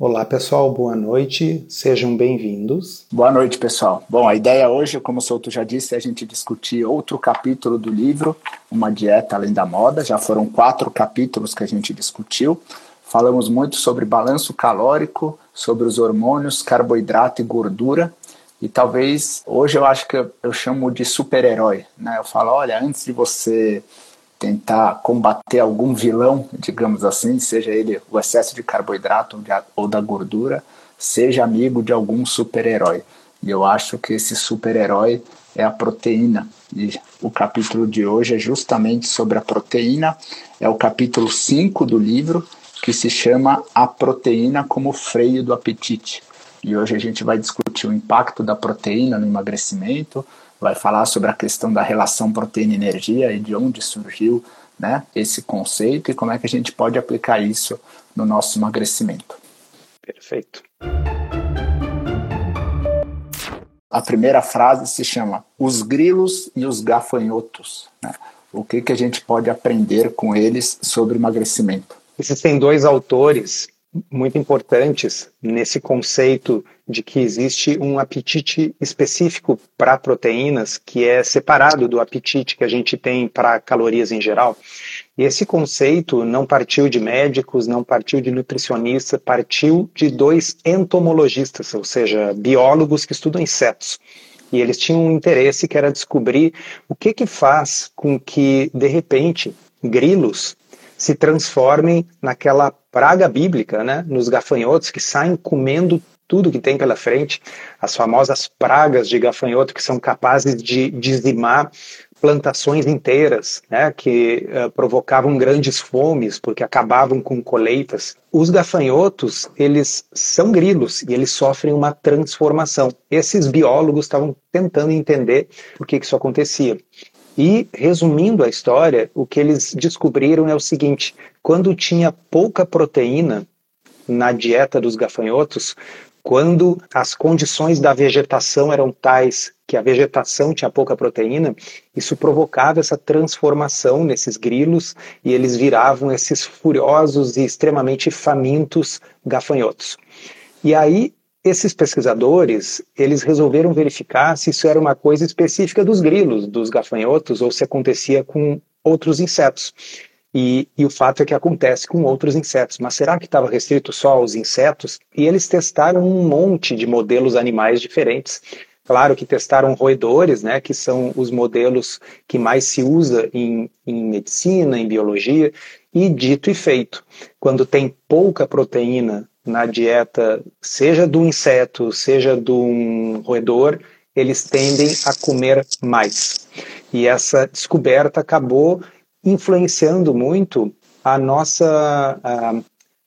Olá pessoal, boa noite, sejam bem-vindos. Boa noite pessoal. Bom, a ideia hoje, como o Souto já disse, é a gente discutir outro capítulo do livro, Uma Dieta Além da Moda. Já foram quatro capítulos que a gente discutiu. Falamos muito sobre balanço calórico, sobre os hormônios, carboidrato e gordura. E talvez hoje eu acho que eu, eu chamo de super-herói. Né? Eu falo, olha, antes de você tentar combater algum vilão, digamos assim, seja ele o excesso de carboidrato ou da gordura, seja amigo de algum super-herói. E eu acho que esse super-herói é a proteína. E o capítulo de hoje é justamente sobre a proteína. É o capítulo 5 do livro, que se chama A Proteína como Freio do Apetite. E hoje a gente vai discutir o impacto da proteína no emagrecimento, vai falar sobre a questão da relação proteína-energia e de onde surgiu né, esse conceito e como é que a gente pode aplicar isso no nosso emagrecimento. Perfeito. A primeira frase se chama Os grilos e os gafanhotos. Né? O que, que a gente pode aprender com eles sobre emagrecimento? Existem dois autores muito importantes nesse conceito de que existe um apetite específico para proteínas que é separado do apetite que a gente tem para calorias em geral. E esse conceito não partiu de médicos, não partiu de nutricionistas, partiu de dois entomologistas, ou seja, biólogos que estudam insetos. E eles tinham um interesse que era descobrir o que que faz com que, de repente, grilos se transformem naquela praga bíblica, né, nos gafanhotos que saem comendo tudo que tem pela frente, as famosas pragas de gafanhoto que são capazes de dizimar plantações inteiras, né, que uh, provocavam grandes fomes porque acabavam com colheitas. Os gafanhotos, eles são grilos e eles sofrem uma transformação. Esses biólogos estavam tentando entender por que, que isso acontecia. E, resumindo a história, o que eles descobriram é o seguinte: quando tinha pouca proteína na dieta dos gafanhotos, quando as condições da vegetação eram tais que a vegetação tinha pouca proteína, isso provocava essa transformação nesses grilos e eles viravam esses furiosos e extremamente famintos gafanhotos. E aí esses pesquisadores, eles resolveram verificar se isso era uma coisa específica dos grilos, dos gafanhotos, ou se acontecia com outros insetos. E, e, o fato é que acontece com outros insetos. Mas será que estava restrito só aos insetos? E eles testaram um monte de modelos animais diferentes. Claro que testaram roedores, né, que são os modelos que mais se usa em, em medicina, em biologia, e dito e feito. Quando tem pouca proteína na dieta, seja do inseto, seja do roedor, eles tendem a comer mais. E essa descoberta acabou influenciando muito a nossa a,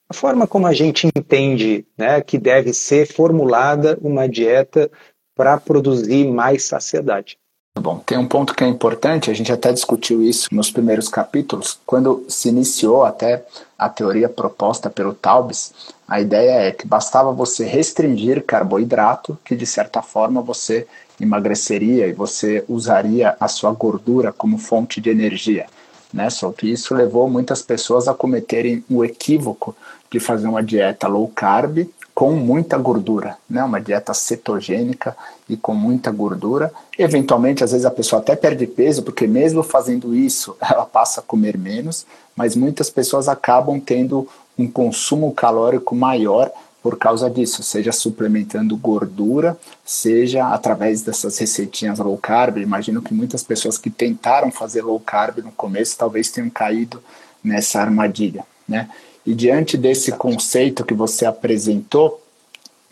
a forma como a gente entende né, que deve ser formulada uma dieta para produzir mais saciedade. Bom, tem um ponto que é importante, a gente até discutiu isso nos primeiros capítulos, quando se iniciou até a teoria proposta pelo Taubes, a ideia é que bastava você restringir carboidrato, que de certa forma você emagreceria e você usaria a sua gordura como fonte de energia. Né, só que isso levou muitas pessoas a cometerem o equívoco de fazer uma dieta low carb com muita gordura, né? Uma dieta cetogênica e com muita gordura. Eventualmente, às vezes a pessoa até perde peso, porque mesmo fazendo isso, ela passa a comer menos, mas muitas pessoas acabam tendo um consumo calórico maior por causa disso, seja suplementando gordura, seja através dessas receitinhas low carb. Imagino que muitas pessoas que tentaram fazer low carb no começo talvez tenham caído nessa armadilha, né? E diante desse conceito que você apresentou,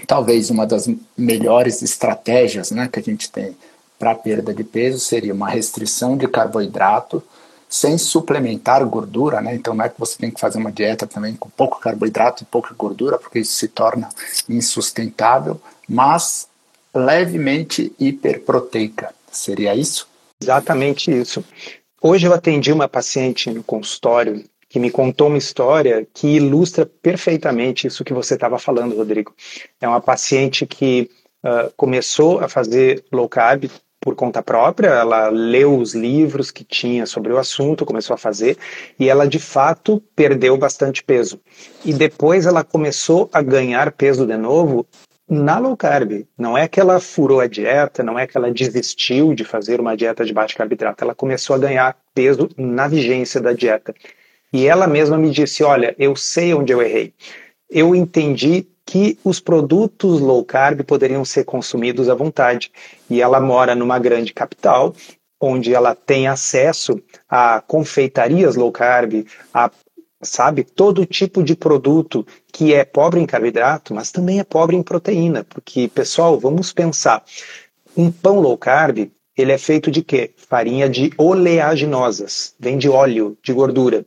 talvez uma das melhores estratégias né, que a gente tem para perda de peso seria uma restrição de carboidrato sem suplementar gordura, né? Então não é que você tem que fazer uma dieta também com pouco carboidrato e pouca gordura, porque isso se torna insustentável, mas levemente hiperproteica. Seria isso? Exatamente isso. Hoje eu atendi uma paciente no consultório que me contou uma história que ilustra perfeitamente isso que você estava falando, Rodrigo. É uma paciente que uh, começou a fazer low carb por conta própria, ela leu os livros que tinha sobre o assunto, começou a fazer, e ela de fato perdeu bastante peso. E depois ela começou a ganhar peso de novo na low carb. Não é que ela furou a dieta, não é que ela desistiu de fazer uma dieta de baixo carboidrato, ela começou a ganhar peso na vigência da dieta. E ela mesma me disse: Olha, eu sei onde eu errei. Eu entendi que os produtos low carb poderiam ser consumidos à vontade. E ela mora numa grande capital, onde ela tem acesso a confeitarias low carb, a sabe, todo tipo de produto que é pobre em carboidrato, mas também é pobre em proteína, porque pessoal, vamos pensar, um pão low carb, ele é feito de quê? Farinha de oleaginosas, vem de óleo, de gordura.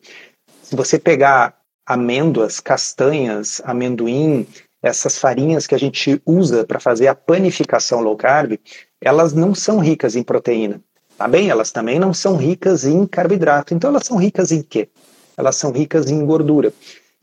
Se você pegar amêndoas, castanhas, amendoim, essas farinhas que a gente usa para fazer a panificação low carb, elas não são ricas em proteína. Tá bem? Elas também não são ricas em carboidrato. Então elas são ricas em quê? Elas são ricas em gordura.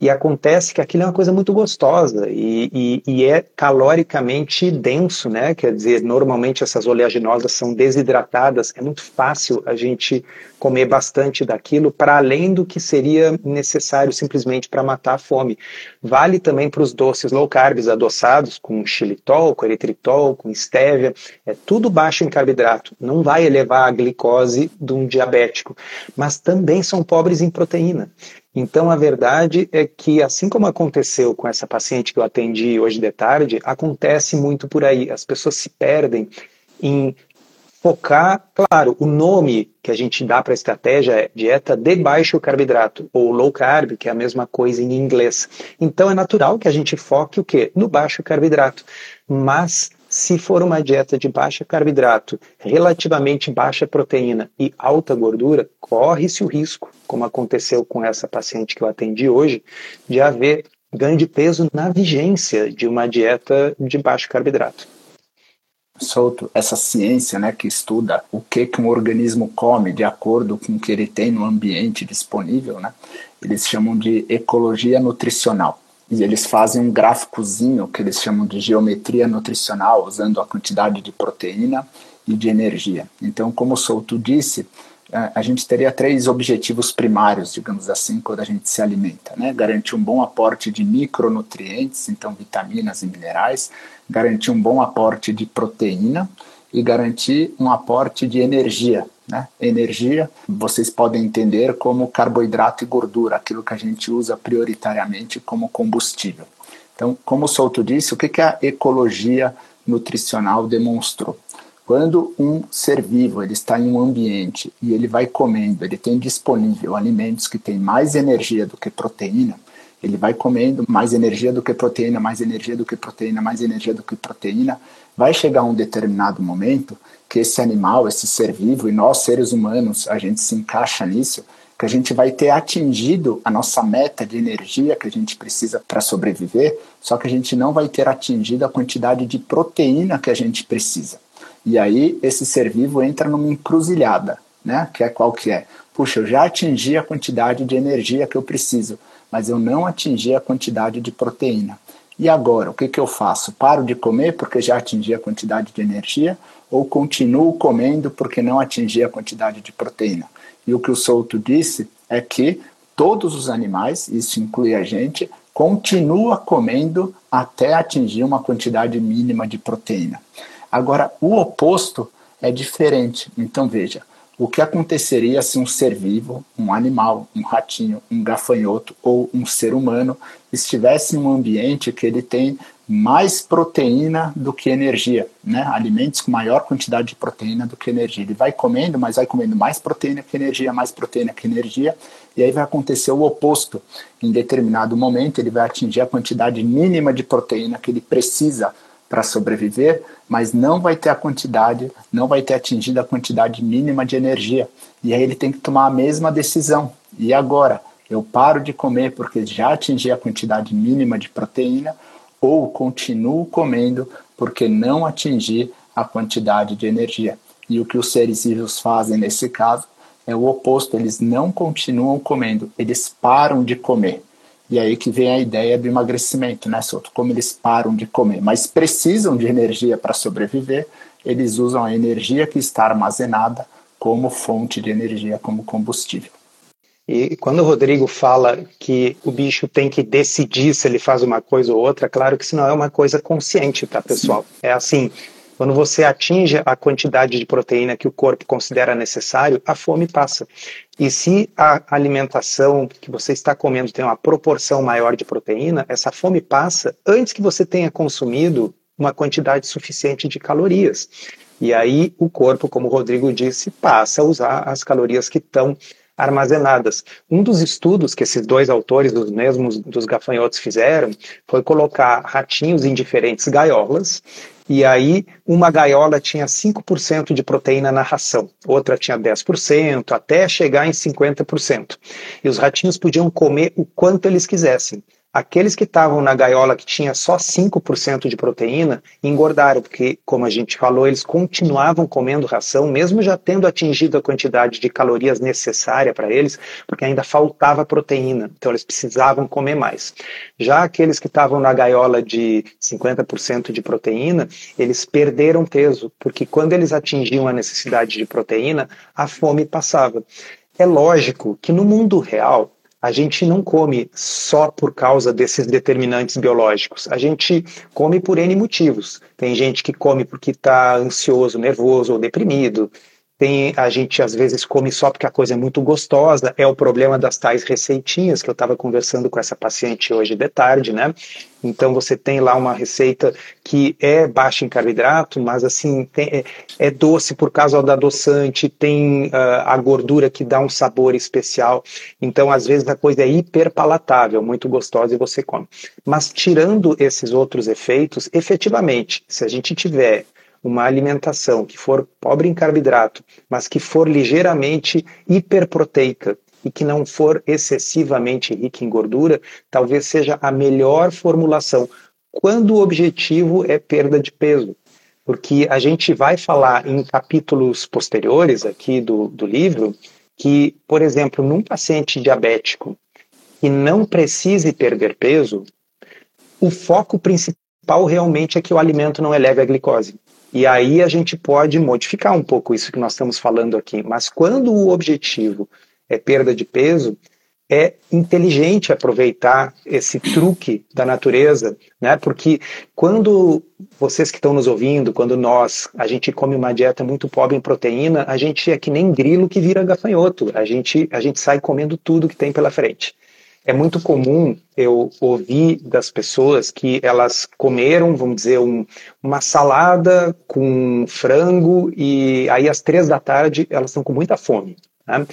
E acontece que aquilo é uma coisa muito gostosa e, e, e, é caloricamente denso, né? Quer dizer, normalmente essas oleaginosas são desidratadas, é muito fácil a gente comer bastante daquilo para além do que seria necessário simplesmente para matar a fome. Vale também para os doces low carbs adoçados, com xilitol, com eritritol, com estévia, é tudo baixo em carboidrato, não vai elevar a glicose de um diabético, mas também são pobres em proteína. Então, a verdade é que, assim como aconteceu com essa paciente que eu atendi hoje de tarde, acontece muito por aí. As pessoas se perdem em focar, claro, o nome que a gente dá para a estratégia é dieta de baixo carboidrato, ou low carb, que é a mesma coisa em inglês. Então, é natural que a gente foque o quê? No baixo carboidrato. Mas se for uma dieta de baixa carboidrato, relativamente baixa proteína e alta gordura, corre-se o risco, como aconteceu com essa paciente que eu atendi hoje, de haver ganho de peso na vigência de uma dieta de baixo carboidrato. Solto, essa ciência né, que estuda o que, que um organismo come de acordo com o que ele tem no ambiente disponível, né, eles chamam de ecologia nutricional e eles fazem um gráficozinho que eles chamam de geometria nutricional, usando a quantidade de proteína e de energia. Então, como o Souto disse, a gente teria três objetivos primários, digamos assim, quando a gente se alimenta, né? Garantir um bom aporte de micronutrientes, então vitaminas e minerais, garantir um bom aporte de proteína e garantir um aporte de energia, né? Energia, vocês podem entender como carboidrato e gordura, aquilo que a gente usa prioritariamente como combustível. Então, como o Souto disse, o que, que a ecologia nutricional demonstrou? Quando um ser vivo ele está em um ambiente e ele vai comendo, ele tem disponível alimentos que têm mais energia do que proteína, ele vai comendo mais energia do que proteína, mais energia do que proteína, mais energia do que proteína, vai chegar um determinado momento que esse animal, esse ser vivo, e nós seres humanos, a gente se encaixa nisso, que a gente vai ter atingido a nossa meta de energia que a gente precisa para sobreviver, só que a gente não vai ter atingido a quantidade de proteína que a gente precisa. E aí esse ser vivo entra numa encruzilhada, né? Que é qual que é? Puxa, eu já atingi a quantidade de energia que eu preciso, mas eu não atingi a quantidade de proteína. E agora, o que, que eu faço? Paro de comer porque já atingi a quantidade de energia ou continuo comendo porque não atingi a quantidade de proteína? E o que o Souto disse é que todos os animais, isso inclui a gente, continua comendo até atingir uma quantidade mínima de proteína. Agora, o oposto é diferente. Então, veja, o que aconteceria se um ser vivo, um animal, um ratinho, um gafanhoto ou um ser humano estivesse em um ambiente que ele tem mais proteína do que energia, né? Alimentos com maior quantidade de proteína do que energia. Ele vai comendo, mas vai comendo mais proteína que energia, mais proteína que energia, e aí vai acontecer o oposto. Em determinado momento, ele vai atingir a quantidade mínima de proteína que ele precisa para sobreviver, mas não vai ter a quantidade, não vai ter atingido a quantidade mínima de energia. E aí ele tem que tomar a mesma decisão. E agora? Eu paro de comer porque já atingi a quantidade mínima de proteína ou continuo comendo porque não atingi a quantidade de energia. E o que os seres vivos fazem nesse caso é o oposto, eles não continuam comendo, eles param de comer. E aí que vem a ideia do emagrecimento, né, Souto? Como eles param de comer, mas precisam de energia para sobreviver, eles usam a energia que está armazenada como fonte de energia, como combustível. E quando o Rodrigo fala que o bicho tem que decidir se ele faz uma coisa ou outra, claro que isso não é uma coisa consciente, tá, pessoal? É assim, quando você atinge a quantidade de proteína que o corpo considera necessário, a fome passa. E se a alimentação que você está comendo tem uma proporção maior de proteína, essa fome passa antes que você tenha consumido uma quantidade suficiente de calorias. E aí o corpo, como o Rodrigo disse, passa a usar as calorias que estão armazenadas. Um dos estudos que esses dois autores, dos mesmos dos gafanhotos, fizeram foi colocar ratinhos em diferentes gaiolas e aí uma gaiola tinha 5% de proteína na ração, outra tinha 10%, até chegar em 50%. E os ratinhos podiam comer o quanto eles quisessem. Aqueles que estavam na gaiola que tinha só 5% de proteína engordaram, porque, como a gente falou, eles continuavam comendo ração, mesmo já tendo atingido a quantidade de calorias necessária para eles, porque ainda faltava proteína, então eles precisavam comer mais. Já aqueles que estavam na gaiola de 50% de proteína, eles perderam peso, porque quando eles atingiam a necessidade de proteína, a fome passava. É lógico que no mundo real, a gente não come só por causa desses determinantes biológicos. A gente come por N motivos. Tem gente que come porque está ansioso, nervoso ou deprimido. Tem, a gente às vezes come só porque a coisa é muito gostosa, é o problema das tais receitinhas que eu estava conversando com essa paciente hoje de tarde, né? Então você tem lá uma receita que é baixa em carboidrato, mas assim tem, é, é, doce por causa do adoçante, tem uh, a gordura que dá um sabor especial. Então às vezes a coisa é hiper palatável, muito gostosa e você come. Mas tirando esses outros efeitos, efetivamente, se a gente tiver uma alimentação que for pobre em carboidrato, mas que for ligeiramente hiperproteica e que não for excessivamente rica em gordura, talvez seja a melhor formulação quando o objetivo é perda de peso. Porque a gente vai falar em capítulos posteriores aqui do, do livro que, por exemplo, num paciente diabético que não precise perder peso, o foco principal realmente é que o alimento não eleve a glicose. E aí a gente pode modificar um pouco isso que nós estamos falando aqui. Mas quando o objetivo é perda de peso, é inteligente aproveitar esse truque da natureza, né? Porque quando vocês que estão nos ouvindo, quando nós, a gente come uma dieta muito pobre em proteína, a gente é que nem grilo que vira gafanhoto. A gente, a gente sai comendo tudo que tem pela frente. É muito comum eu ouvir das pessoas que elas comeram, vamos dizer, um, uma salada com frango e aí às três da tarde elas estão com muita fome. Né?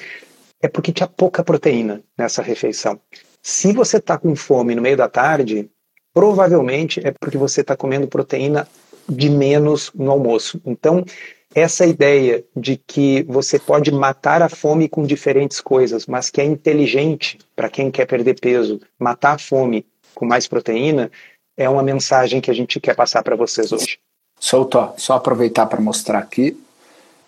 É porque tinha pouca proteína nessa refeição. Se você está com fome no meio da tarde, provavelmente é porque você está comendo proteína de menos no almoço. Então, essa ideia de que você pode matar a fome com diferentes coisas, mas que é inteligente para quem quer perder peso, matar a fome com mais proteína, é uma mensagem que a gente quer passar para vocês hoje. Solto, só aproveitar para mostrar aqui.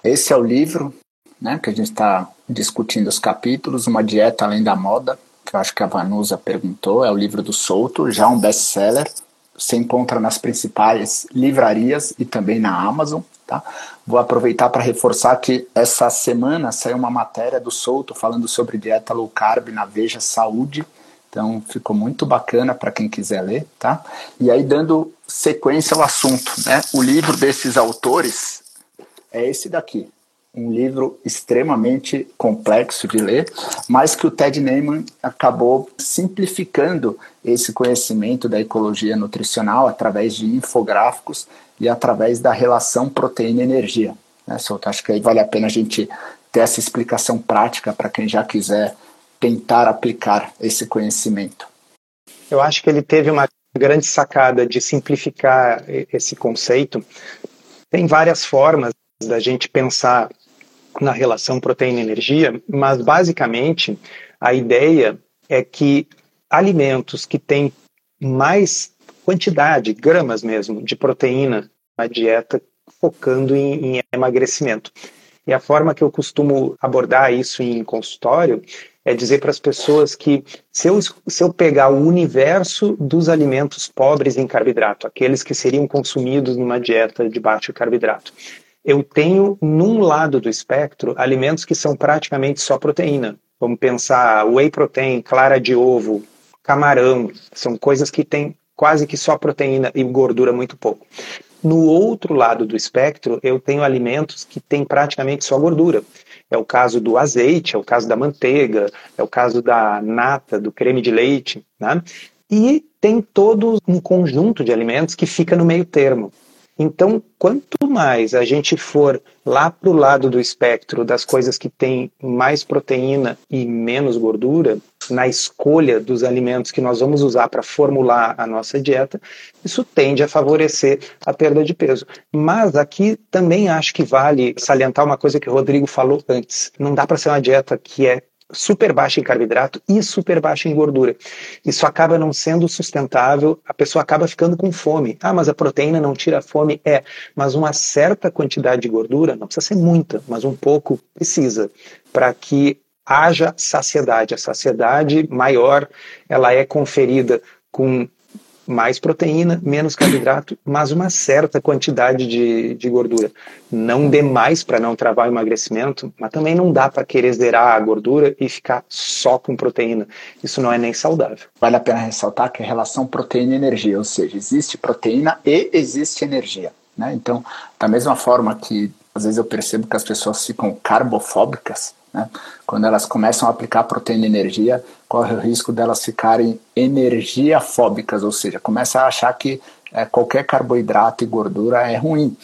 Esse é o livro né, que a gente está discutindo os capítulos, Uma Dieta Além da Moda, que eu acho que a Vanusa perguntou, é o livro do Souto, já um best-seller, você encontra nas principais livrarias e também na Amazon. Tá? Vou aproveitar para reforçar que essa semana saiu uma matéria do Souto falando sobre dieta low carb na Veja Saúde. Então ficou muito bacana para quem quiser ler, tá? E aí dando sequência ao assunto, né? O livro desses autores é esse daqui, um livro extremamente complexo de ler, mas que o Ted Neyman acabou simplificando esse conhecimento da ecologia nutricional através de infográficos e através da relação proteína-energia. Né? Acho que aí vale a pena a gente ter essa explicação prática para quem já quiser tentar aplicar esse conhecimento. Eu acho que ele teve uma grande sacada de simplificar esse conceito. Tem várias formas da gente pensar na relação proteína-energia, mas basicamente a ideia é que alimentos que têm mais quantidade, gramas mesmo, de proteína na dieta, focando em, em emagrecimento. E a forma que eu costumo abordar isso em consultório é dizer para as pessoas que se eu, se eu pegar o universo dos alimentos pobres em carboidrato, aqueles que seriam consumidos numa dieta de baixo carboidrato, eu tenho num lado do espectro alimentos que são praticamente só proteína. Vamos pensar whey protein, clara de ovo, camarão, são coisas que têm quase que só proteína e gordura muito pouco. No outro lado do espectro, eu tenho alimentos que têm praticamente só gordura. É o caso do azeite, é o caso da manteiga, é o caso da nata, do creme de leite, né? E tem todo um conjunto de alimentos que fica no meio termo. Então, quanto mais a gente for lá para o lado do espectro das coisas que têm mais proteína e menos gordura, na escolha dos alimentos que nós vamos usar para formular a nossa dieta, isso tende a favorecer a perda de peso. Mas aqui também acho que vale salientar uma coisa que o Rodrigo falou antes. Não dá para ser uma dieta que é super baixa em carboidrato e super baixa em gordura. Isso acaba não sendo sustentável, a pessoa acaba ficando com fome. Ah, mas a proteína não tira a fome? É, mas uma certa quantidade de gordura, não precisa ser muita, mas um pouco precisa, para que haja saciedade. A saciedade maior, ela é conferida com mais proteína, menos carboidrato, mas uma certa quantidade de, de gordura. Não demais para não travar o emagrecimento, mas também não dá para querer zerar a gordura e ficar só com proteína. Isso não é nem saudável. Vale a pena ressaltar que a relação proteína-energia, ou seja, existe proteína e existe energia. Né? Então, da mesma forma que às vezes eu percebo que as pessoas ficam carbofóbicas, né? Quando elas começam a aplicar proteína e energia, corre o risco delas ficarem energiafóbicas, ou seja, começa a achar que é, qualquer carboidrato e gordura é ruim.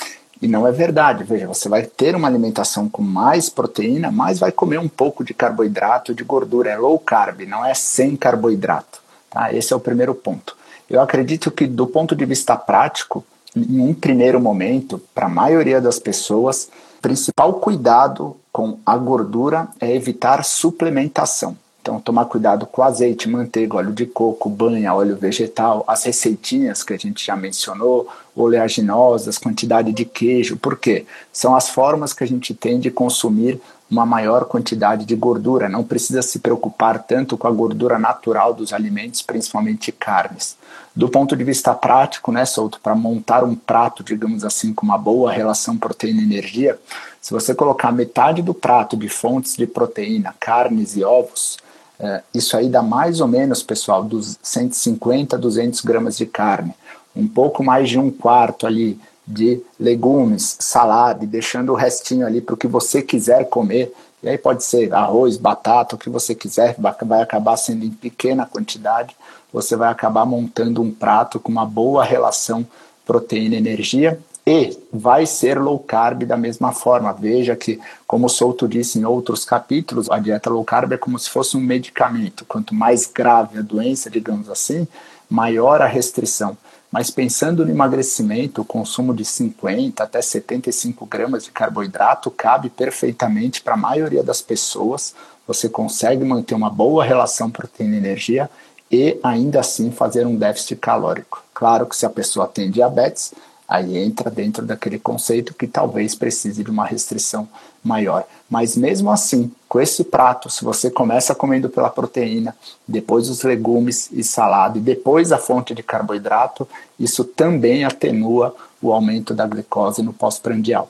E não é verdade. Veja, você vai ter uma alimentação com mais proteína, mas vai comer um pouco de carboidrato e de gordura. É low carb, não é sem carboidrato. Tá? Esse é o primeiro ponto. Eu acredito que, do ponto de vista prático, em um primeiro momento, para a maioria das pessoas, principal cuidado com a gordura é evitar suplementação. Então, tomar cuidado com azeite, manteiga, óleo de coco, banha, óleo vegetal, as receitinhas que a gente já mencionou, oleaginosas, quantidade de queijo. Por quê? São as formas que a gente tem de consumir uma maior quantidade de gordura. Não precisa se preocupar tanto com a gordura natural dos alimentos, principalmente carnes. Do ponto de vista prático, né, Souto, para montar um prato, digamos assim, com uma boa relação proteína-energia, se você colocar metade do prato de fontes de proteína, carnes e ovos, é, isso aí dá mais ou menos, pessoal, dos 150 a 200 gramas de carne, um pouco mais de um quarto ali de legumes, salada, e deixando o restinho ali para o que você quiser comer. E aí pode ser arroz, batata, o que você quiser, vai acabar sendo em pequena quantidade. Você vai acabar montando um prato com uma boa relação proteína-energia e vai ser low carb da mesma forma. Veja que, como o Souto disse em outros capítulos, a dieta low carb é como se fosse um medicamento. Quanto mais grave a doença, digamos assim, maior a restrição. Mas pensando no emagrecimento, o consumo de 50 até 75 gramas de carboidrato cabe perfeitamente para a maioria das pessoas. Você consegue manter uma boa relação proteína-energia e ainda assim fazer um déficit calórico. Claro que se a pessoa tem diabetes, Aí entra dentro daquele conceito que talvez precise de uma restrição maior. Mas mesmo assim, com esse prato, se você começa comendo pela proteína, depois os legumes e salada, e depois a fonte de carboidrato, isso também atenua o aumento da glicose no pós-prandial.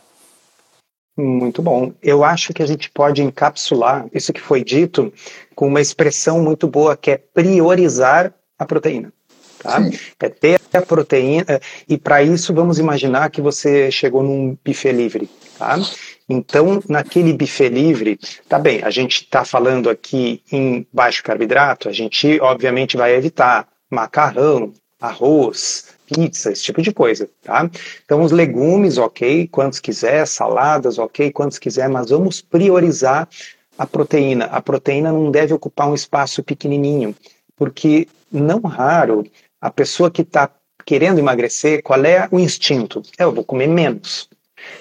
Muito bom. Eu acho que a gente pode encapsular isso que foi dito com uma expressão muito boa que é priorizar a proteína. Tá? É ter a proteína, e para isso vamos imaginar que você chegou num buffet livre. Tá? Então, naquele buffet livre, tá bem, a gente está falando aqui em baixo carboidrato, a gente obviamente vai evitar macarrão, arroz, pizza, esse tipo de coisa, tá? Então, os legumes, ok, quantos quiser, saladas, ok, quantos quiser, mas vamos priorizar a proteína. A proteína não deve ocupar um espaço pequenininho, porque não raro a pessoa que está querendo emagrecer, qual é o instinto? É, eu vou comer menos.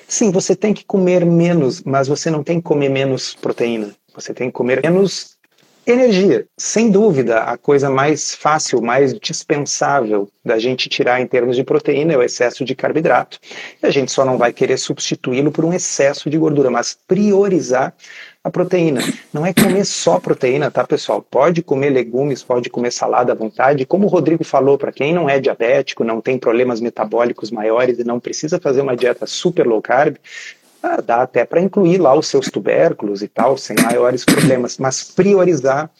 Sim, você tem que comer menos, mas você não tem que comer menos proteína. Você tem que comer menos energia. Sem dúvida, a coisa mais fácil, mais dispensável da gente tirar em termos de proteína é o excesso de carboidrato. E a gente só não vai querer substituí-lo por um excesso de gordura, mas priorizar a proteína. Não é comer só proteína, tá, pessoal? Pode comer legumes, pode comer salada à vontade. Como o Rodrigo falou, para quem não é diabético, não tem problemas metabólicos maiores e não precisa fazer uma dieta super low carb, ah, dá até para incluir lá os seus tubérculos e tal, sem maiores problemas, mas priorizar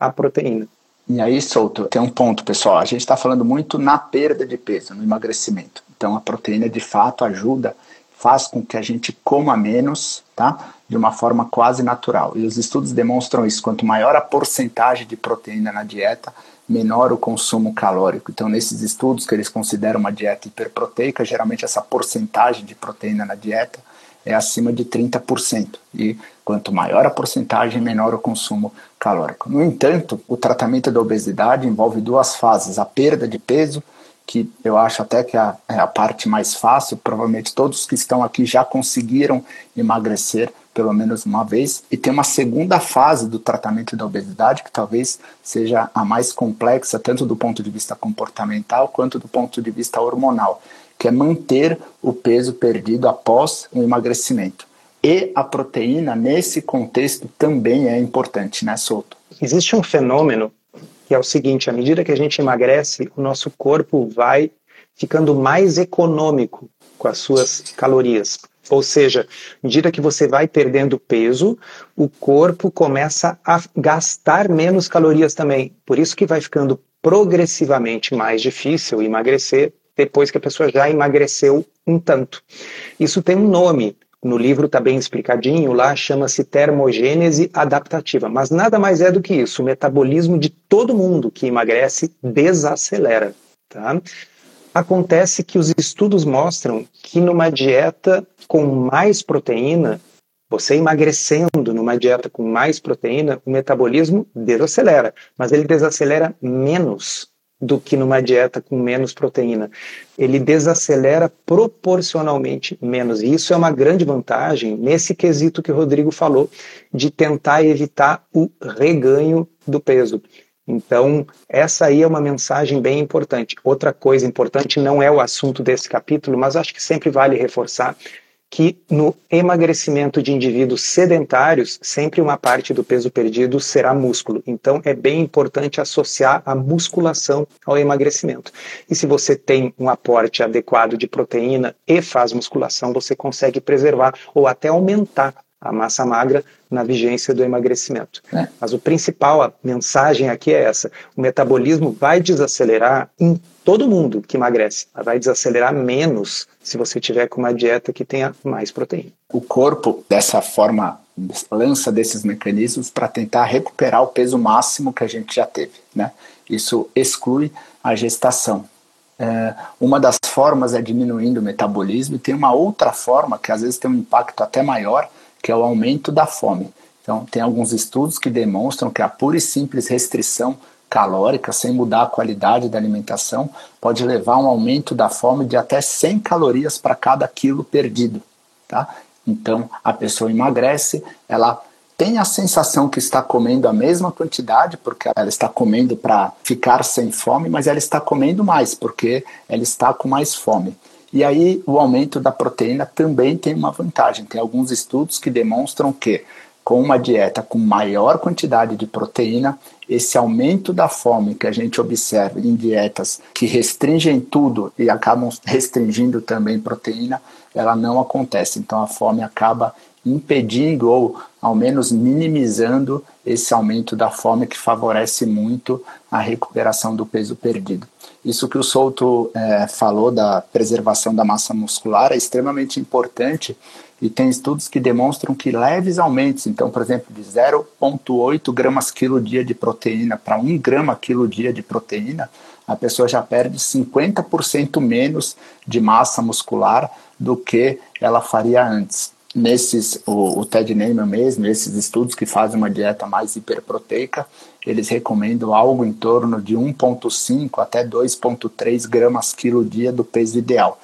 a proteína. E aí, Souto, tem um ponto, pessoal. A gente está falando muito na perda de peso, no emagrecimento. Então, a proteína de fato ajuda, faz com que a gente coma menos, tá? De uma forma quase natural. E os estudos demonstram isso. Quanto maior a porcentagem de proteína na dieta, menor o consumo calórico. Então, nesses estudos que eles consideram uma dieta hiperproteica, geralmente essa porcentagem de proteína na dieta é acima de 30%. E quanto maior a porcentagem, menor o consumo calórico. No entanto, o tratamento da obesidade envolve duas fases: a perda de peso, que eu acho até que a, é a parte mais fácil, provavelmente todos que estão aqui já conseguiram emagrecer pelo menos uma vez, e tem uma segunda fase do tratamento da obesidade, que talvez seja a mais complexa, tanto do ponto de vista comportamental quanto do ponto de vista hormonal, que é manter o peso perdido após o emagrecimento. E a proteína, nesse contexto, também é importante, né, Souto? Existe um fenômeno que é o seguinte: à medida que a gente emagrece, o nosso corpo vai ficando mais econômico com as suas calorias. Ou seja, à medida que você vai perdendo peso, o corpo começa a gastar menos calorias também. Por isso que vai ficando progressivamente mais difícil emagrecer depois que a pessoa já emagreceu um tanto. Isso tem um nome, no livro está bem explicadinho, lá chama-se termogênese adaptativa, mas nada mais é do que isso, o metabolismo de todo mundo que emagrece desacelera. Tá? Acontece que os estudos mostram que numa dieta com mais proteína, você emagrecendo numa dieta com mais proteína, o metabolismo desacelera, mas ele desacelera menos do que numa dieta com menos proteína. Ele desacelera proporcionalmente menos. E isso é uma grande vantagem nesse quesito que o Rodrigo falou, de tentar evitar o reganho do peso. Então, essa aí é uma mensagem bem importante. Outra coisa importante não é o assunto desse capítulo, mas acho que sempre vale reforçar que no emagrecimento de indivíduos sedentários, sempre uma parte do peso perdido será músculo. Então, é bem importante associar a musculação ao emagrecimento. E se você tem um aporte adequado de proteína e faz musculação, você consegue preservar ou até aumentar a massa magra na vigência do emagrecimento. É. Mas o principal, a mensagem aqui é essa: o metabolismo vai desacelerar em todo mundo que emagrece, vai desacelerar menos se você tiver com uma dieta que tenha mais proteína. O corpo, dessa forma, lança desses mecanismos para tentar recuperar o peso máximo que a gente já teve. Né? Isso exclui a gestação. É, uma das formas é diminuindo o metabolismo, e tem uma outra forma que às vezes tem um impacto até maior, que é o aumento da fome. Então, tem alguns estudos que demonstram que a pura e simples restrição calórica, sem mudar a qualidade da alimentação, pode levar a um aumento da fome de até 100 calorias para cada quilo perdido. Tá? Então, a pessoa emagrece, ela tem a sensação que está comendo a mesma quantidade, porque ela está comendo para ficar sem fome, mas ela está comendo mais, porque ela está com mais fome. E aí o aumento da proteína também tem uma vantagem. Tem alguns estudos que demonstram que com uma dieta com maior quantidade de proteína, esse aumento da fome que a gente observa em dietas que restringem tudo e acabam restringindo também proteína, ela não acontece. Então a fome acaba impedindo ou ao menos minimizando esse aumento da fome que favorece muito a recuperação do peso perdido. Isso que o Souto é, falou da preservação da massa muscular é extremamente importante e tem estudos que demonstram que leves aumentos, então, por exemplo, de 0,8 gramas quilo dia de proteína para 1 grama quilo dia de proteína, a pessoa já perde 50% menos de massa muscular do que ela faria antes nesses, o, o Ted Neyman mesmo, esses estudos que fazem uma dieta mais hiperproteica, eles recomendam algo em torno de 1,5 até 2,3 gramas quilo dia do peso ideal.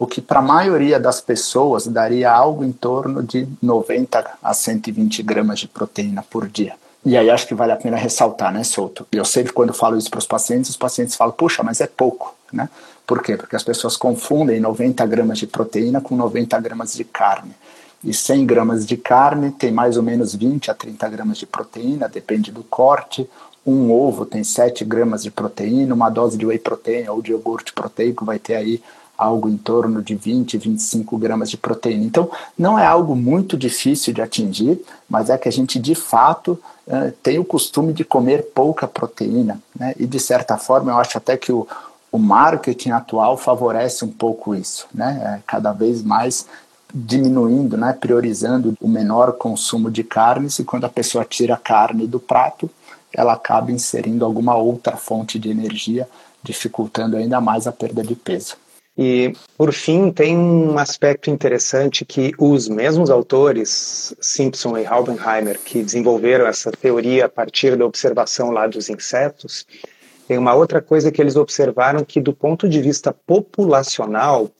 O que para a maioria das pessoas daria algo em torno de 90 a 120 gramas de proteína por dia. E aí acho que vale a pena ressaltar, né, Souto? Eu sempre quando falo isso para os pacientes, os pacientes falam, puxa, mas é pouco, né? Por quê? Porque as pessoas confundem 90 gramas de proteína com 90 gramas de carne. e 100 gramas de carne tem mais ou menos 20 a 30 gramas de proteína, depende do corte. Um ovo tem 7 gramas de proteína, uma dose de whey protein ou de iogurte proteico vai ter aí algo em torno de 20, 25 gramas de proteína. Então, não é algo muito difícil de atingir, mas é que a gente de fato uh, tem o costume de comer pouca proteína. Né? E de certa forma, eu acho até que o, o marketing atual favorece um pouco isso, né? É, cada vez mais diminuindo, né, priorizando o menor consumo de carnes e quando a pessoa tira a carne do prato, ela acaba inserindo alguma outra fonte de energia, dificultando ainda mais a perda de peso. E, por fim, tem um aspecto interessante que os mesmos autores, Simpson e Haubenheimer, que desenvolveram essa teoria a partir da observação lá dos insetos, tem uma outra coisa que eles observaram que, do ponto de vista populacional,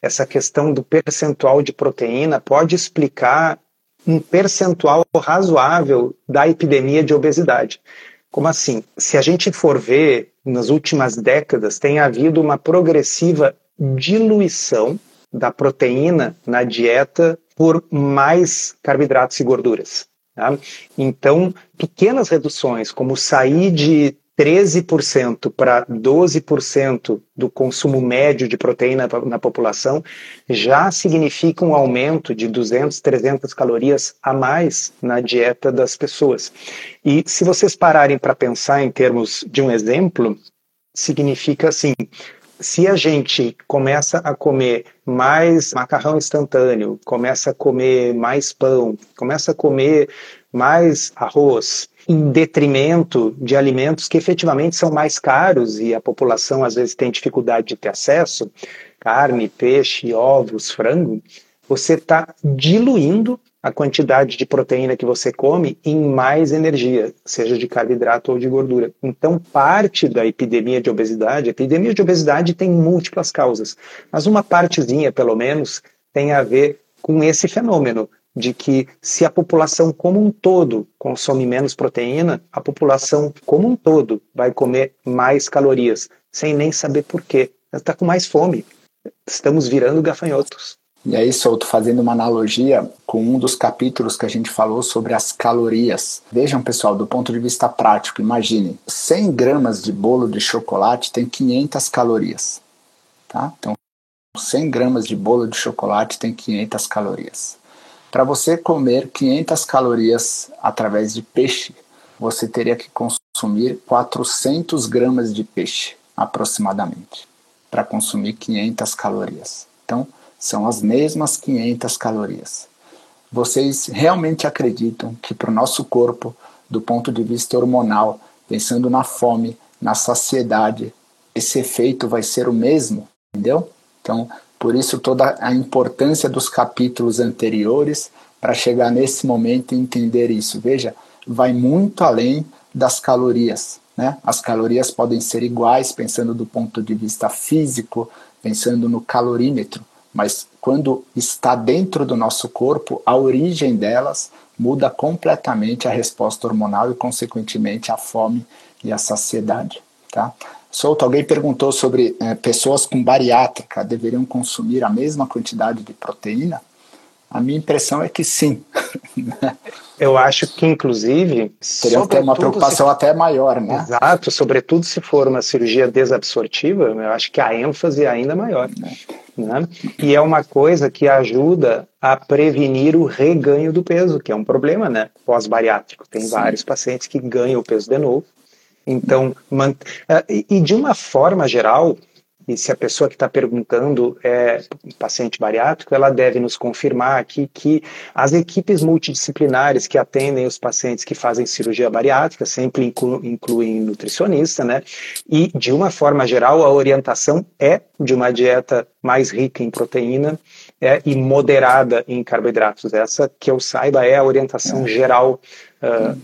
essa questão do percentual de proteína pode explicar um percentual razoável da epidemia de obesidade. Como assim? Se a gente for ver, nas últimas décadas tem havido uma progressiva diluição da proteína na dieta por mais carboidratos e gorduras. Tá? Então, pequenas reduções, como sair de 13% para 12% do consumo médio de proteína na população já significa um aumento de 200, 300 calorias a mais na dieta das pessoas. E se vocês pararem para pensar em termos de um exemplo, significa assim: se a gente começa a comer mais macarrão instantâneo, começa a comer mais pão, começa a comer mais arroz, em detrimento de alimentos que efetivamente são mais caros e a população às vezes tem dificuldade de ter acesso, carne, peixe, ovos, frango, você está diluindo a quantidade de proteína que você come em mais energia, seja de carboidrato ou de gordura. Então, parte da epidemia de obesidade, a epidemia de obesidade tem múltiplas causas, mas uma partezinha, pelo menos, tem a ver com esse fenômeno de que se a população como um todo consome menos proteína, a população como um todo vai comer mais calorias, sem nem saber por quê. Está com mais fome. Estamos virando gafanhotos. E aí, Souto, fazendo uma analogia com um dos capítulos que a gente falou sobre as calorias. Vejam, pessoal, do ponto de vista prático, imaginem, 100 gramas de bolo de chocolate tem 500 calorias. Tá? Então, 100 gramas de bolo de chocolate tem 500 calorias. Para você comer 500 calorias através de peixe, você teria que consumir 400 gramas de peixe, aproximadamente, para consumir 500 calorias. Então, são as mesmas 500 calorias. Vocês realmente acreditam que para o nosso corpo, do ponto de vista hormonal, pensando na fome, na saciedade, esse efeito vai ser o mesmo? Entendeu? Então, por isso, toda a importância dos capítulos anteriores para chegar nesse momento e entender isso. Veja, vai muito além das calorias. Né? As calorias podem ser iguais, pensando do ponto de vista físico, pensando no calorímetro, mas quando está dentro do nosso corpo, a origem delas muda completamente a resposta hormonal e, consequentemente, a fome e a saciedade. Tá? Solto, alguém perguntou sobre é, pessoas com bariátrica deveriam consumir a mesma quantidade de proteína? A minha impressão é que sim. Eu acho que, inclusive. Teria que ter uma preocupação se... até maior, né? Exato, sobretudo se for uma cirurgia desabsortiva, eu acho que a ênfase é ainda maior. É. Né? E é uma coisa que ajuda a prevenir o reganho do peso, que é um problema né? pós-bariátrico. Tem sim. vários pacientes que ganham o peso de novo então, man... É, e de uma forma geral, e se a pessoa que está perguntando é paciente bariátrico, ela deve nos confirmar aqui que as equipes multidisciplinares que atendem os pacientes que fazem cirurgia bariátrica sempre inclu incluem nutricionista, né? E de uma forma geral, a orientação é de uma dieta mais rica em proteína é, e moderada em carboidratos. Essa, que eu saiba, é a orientação geral uh,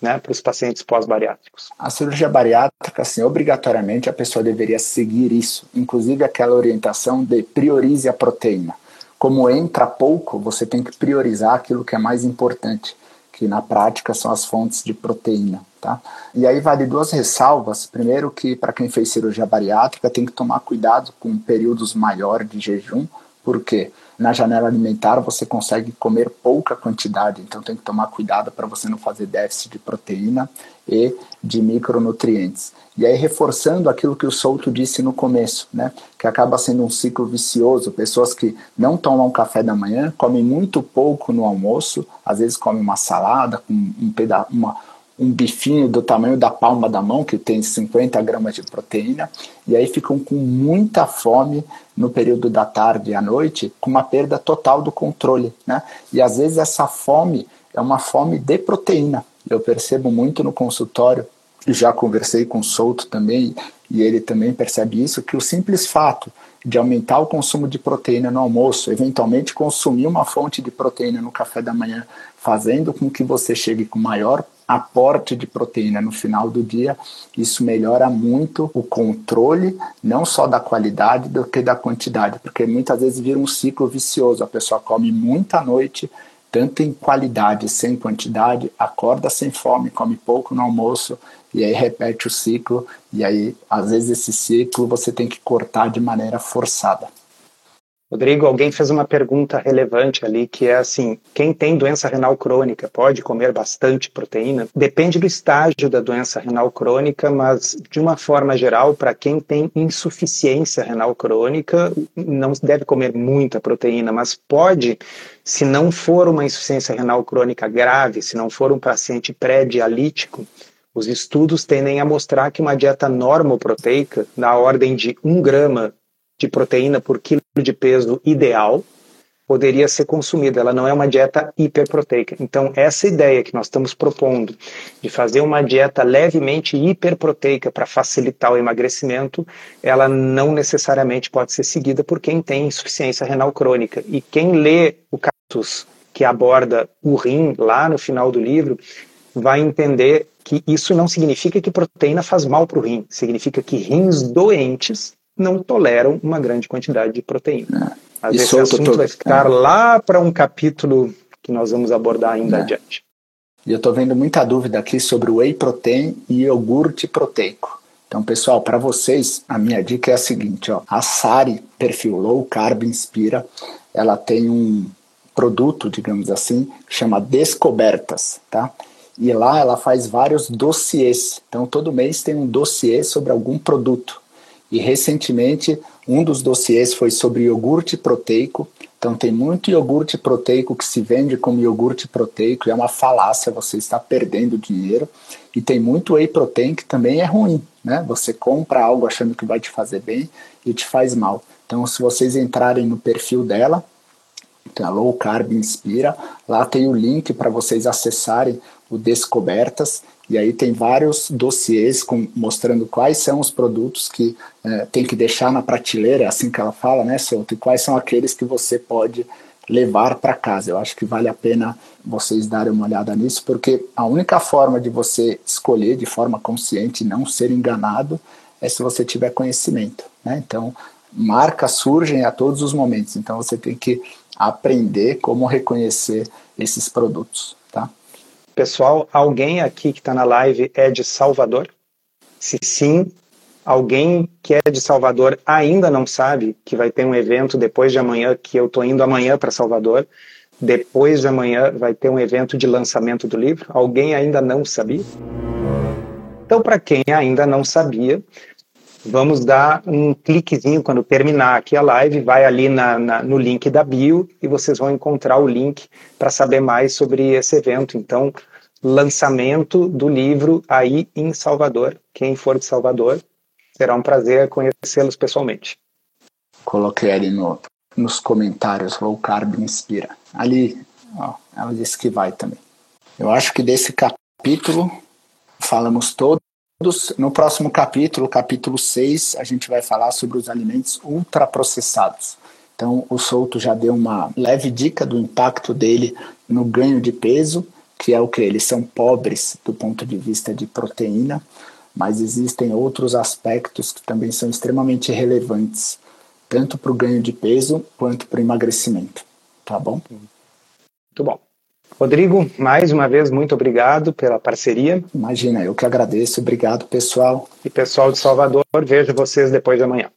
né, para os pacientes pós-bariátricos. A cirurgia bariátrica, assim, obrigatoriamente a pessoa deveria seguir isso, inclusive aquela orientação de priorize a proteína. Como entra pouco, você tem que priorizar aquilo que é mais importante, que na prática são as fontes de proteína. Tá? E aí vale duas ressalvas. Primeiro que para quem fez cirurgia bariátrica tem que tomar cuidado com períodos maiores de jejum, porque na janela alimentar você consegue comer pouca quantidade, então tem que tomar cuidado para você não fazer déficit de proteína e de micronutrientes. E aí, reforçando aquilo que o Souto disse no começo, né, que acaba sendo um ciclo vicioso, pessoas que não tomam café da manhã, comem muito pouco no almoço, às vezes comem uma salada com um, peda uma, um bifinho do tamanho da palma da mão, que tem 50 gramas de proteína, e aí ficam com muita fome no período da tarde e à noite, com uma perda total do controle. Né? E às vezes essa fome é uma fome de proteína. Eu percebo muito no consultório, já conversei com o Souto também, e ele também percebe isso, que o simples fato de aumentar o consumo de proteína no almoço, eventualmente consumir uma fonte de proteína no café da manhã, fazendo com que você chegue com maior aporte de proteína no final do dia, isso melhora muito o controle, não só da qualidade, do que da quantidade, porque muitas vezes vira um ciclo vicioso. A pessoa come muita noite, tanto em qualidade sem quantidade, acorda sem fome, come pouco no almoço e aí repete o ciclo. E aí, às vezes, esse ciclo você tem que cortar de maneira forçada. Rodrigo, alguém fez uma pergunta relevante ali, que é assim: quem tem doença renal crônica pode comer bastante proteína? Depende do estágio da doença renal crônica, mas de uma forma geral, para quem tem insuficiência renal crônica, não deve comer muita proteína, mas pode, se não for uma insuficiência renal crônica grave, se não for um paciente pré-dialítico, os estudos tendem a mostrar que uma dieta normoproteica, na ordem de 1 grama de proteína por quilo de peso ideal poderia ser consumida. Ela não é uma dieta hiperproteica. Então, essa ideia que nós estamos propondo de fazer uma dieta levemente hiperproteica para facilitar o emagrecimento, ela não necessariamente pode ser seguida por quem tem insuficiência renal crônica. E quem lê o Cactus, que aborda o rim lá no final do livro, vai entender que isso não significa que proteína faz mal para o rim, significa que rins doentes não toleram uma grande quantidade de proteína. É. Mas e esse assunto vai ficar é. lá para um capítulo que nós vamos abordar ainda é. adiante. E eu estou vendo muita dúvida aqui sobre whey protein e iogurte proteico. Então, pessoal, para vocês, a minha dica é a seguinte: ó, a Sari, perfil Low Carb Inspira, ela tem um produto, digamos assim, que chama Descobertas, tá? E lá ela faz vários dossiês. Então, todo mês tem um dossiê sobre algum produto. E recentemente, um dos dossiês foi sobre iogurte proteico. Então, tem muito iogurte proteico que se vende como iogurte proteico, e é uma falácia, você está perdendo dinheiro. E tem muito whey protein que também é ruim, né? Você compra algo achando que vai te fazer bem e te faz mal. Então, se vocês entrarem no perfil dela, então a Low Carb Inspira, lá tem o link para vocês acessarem o Descobertas e aí tem vários dossiês com, mostrando quais são os produtos que é, tem que deixar na prateleira, é assim que ela fala, né, Souto? E quais são aqueles que você pode levar para casa. Eu acho que vale a pena vocês darem uma olhada nisso, porque a única forma de você escolher de forma consciente e não ser enganado é se você tiver conhecimento. Né? Então, marcas surgem a todos os momentos, então você tem que aprender como reconhecer esses produtos. Pessoal, alguém aqui que está na live é de Salvador? Se sim, alguém que é de Salvador ainda não sabe que vai ter um evento depois de amanhã, que eu estou indo amanhã para Salvador. Depois de amanhã vai ter um evento de lançamento do livro. Alguém ainda não sabia? Então, para quem ainda não sabia, vamos dar um cliquezinho quando terminar aqui a live, vai ali na, na, no link da bio e vocês vão encontrar o link para saber mais sobre esse evento. Então, lançamento do livro aí em Salvador. Quem for de Salvador, será um prazer conhecê-los pessoalmente. Coloquei ali no, nos comentários, Low Carb Inspira. Ali, ó, ela disse que vai também. Eu acho que desse capítulo falamos todos no próximo capítulo, capítulo 6, a gente vai falar sobre os alimentos ultraprocessados. Então, o Souto já deu uma leve dica do impacto dele no ganho de peso, que é o que? Eles são pobres do ponto de vista de proteína, mas existem outros aspectos que também são extremamente relevantes, tanto para o ganho de peso quanto para o emagrecimento. Tá bom? Muito bom. Rodrigo, mais uma vez, muito obrigado pela parceria. Imagina, eu que agradeço. Obrigado, pessoal. E pessoal de Salvador, vejo vocês depois de amanhã.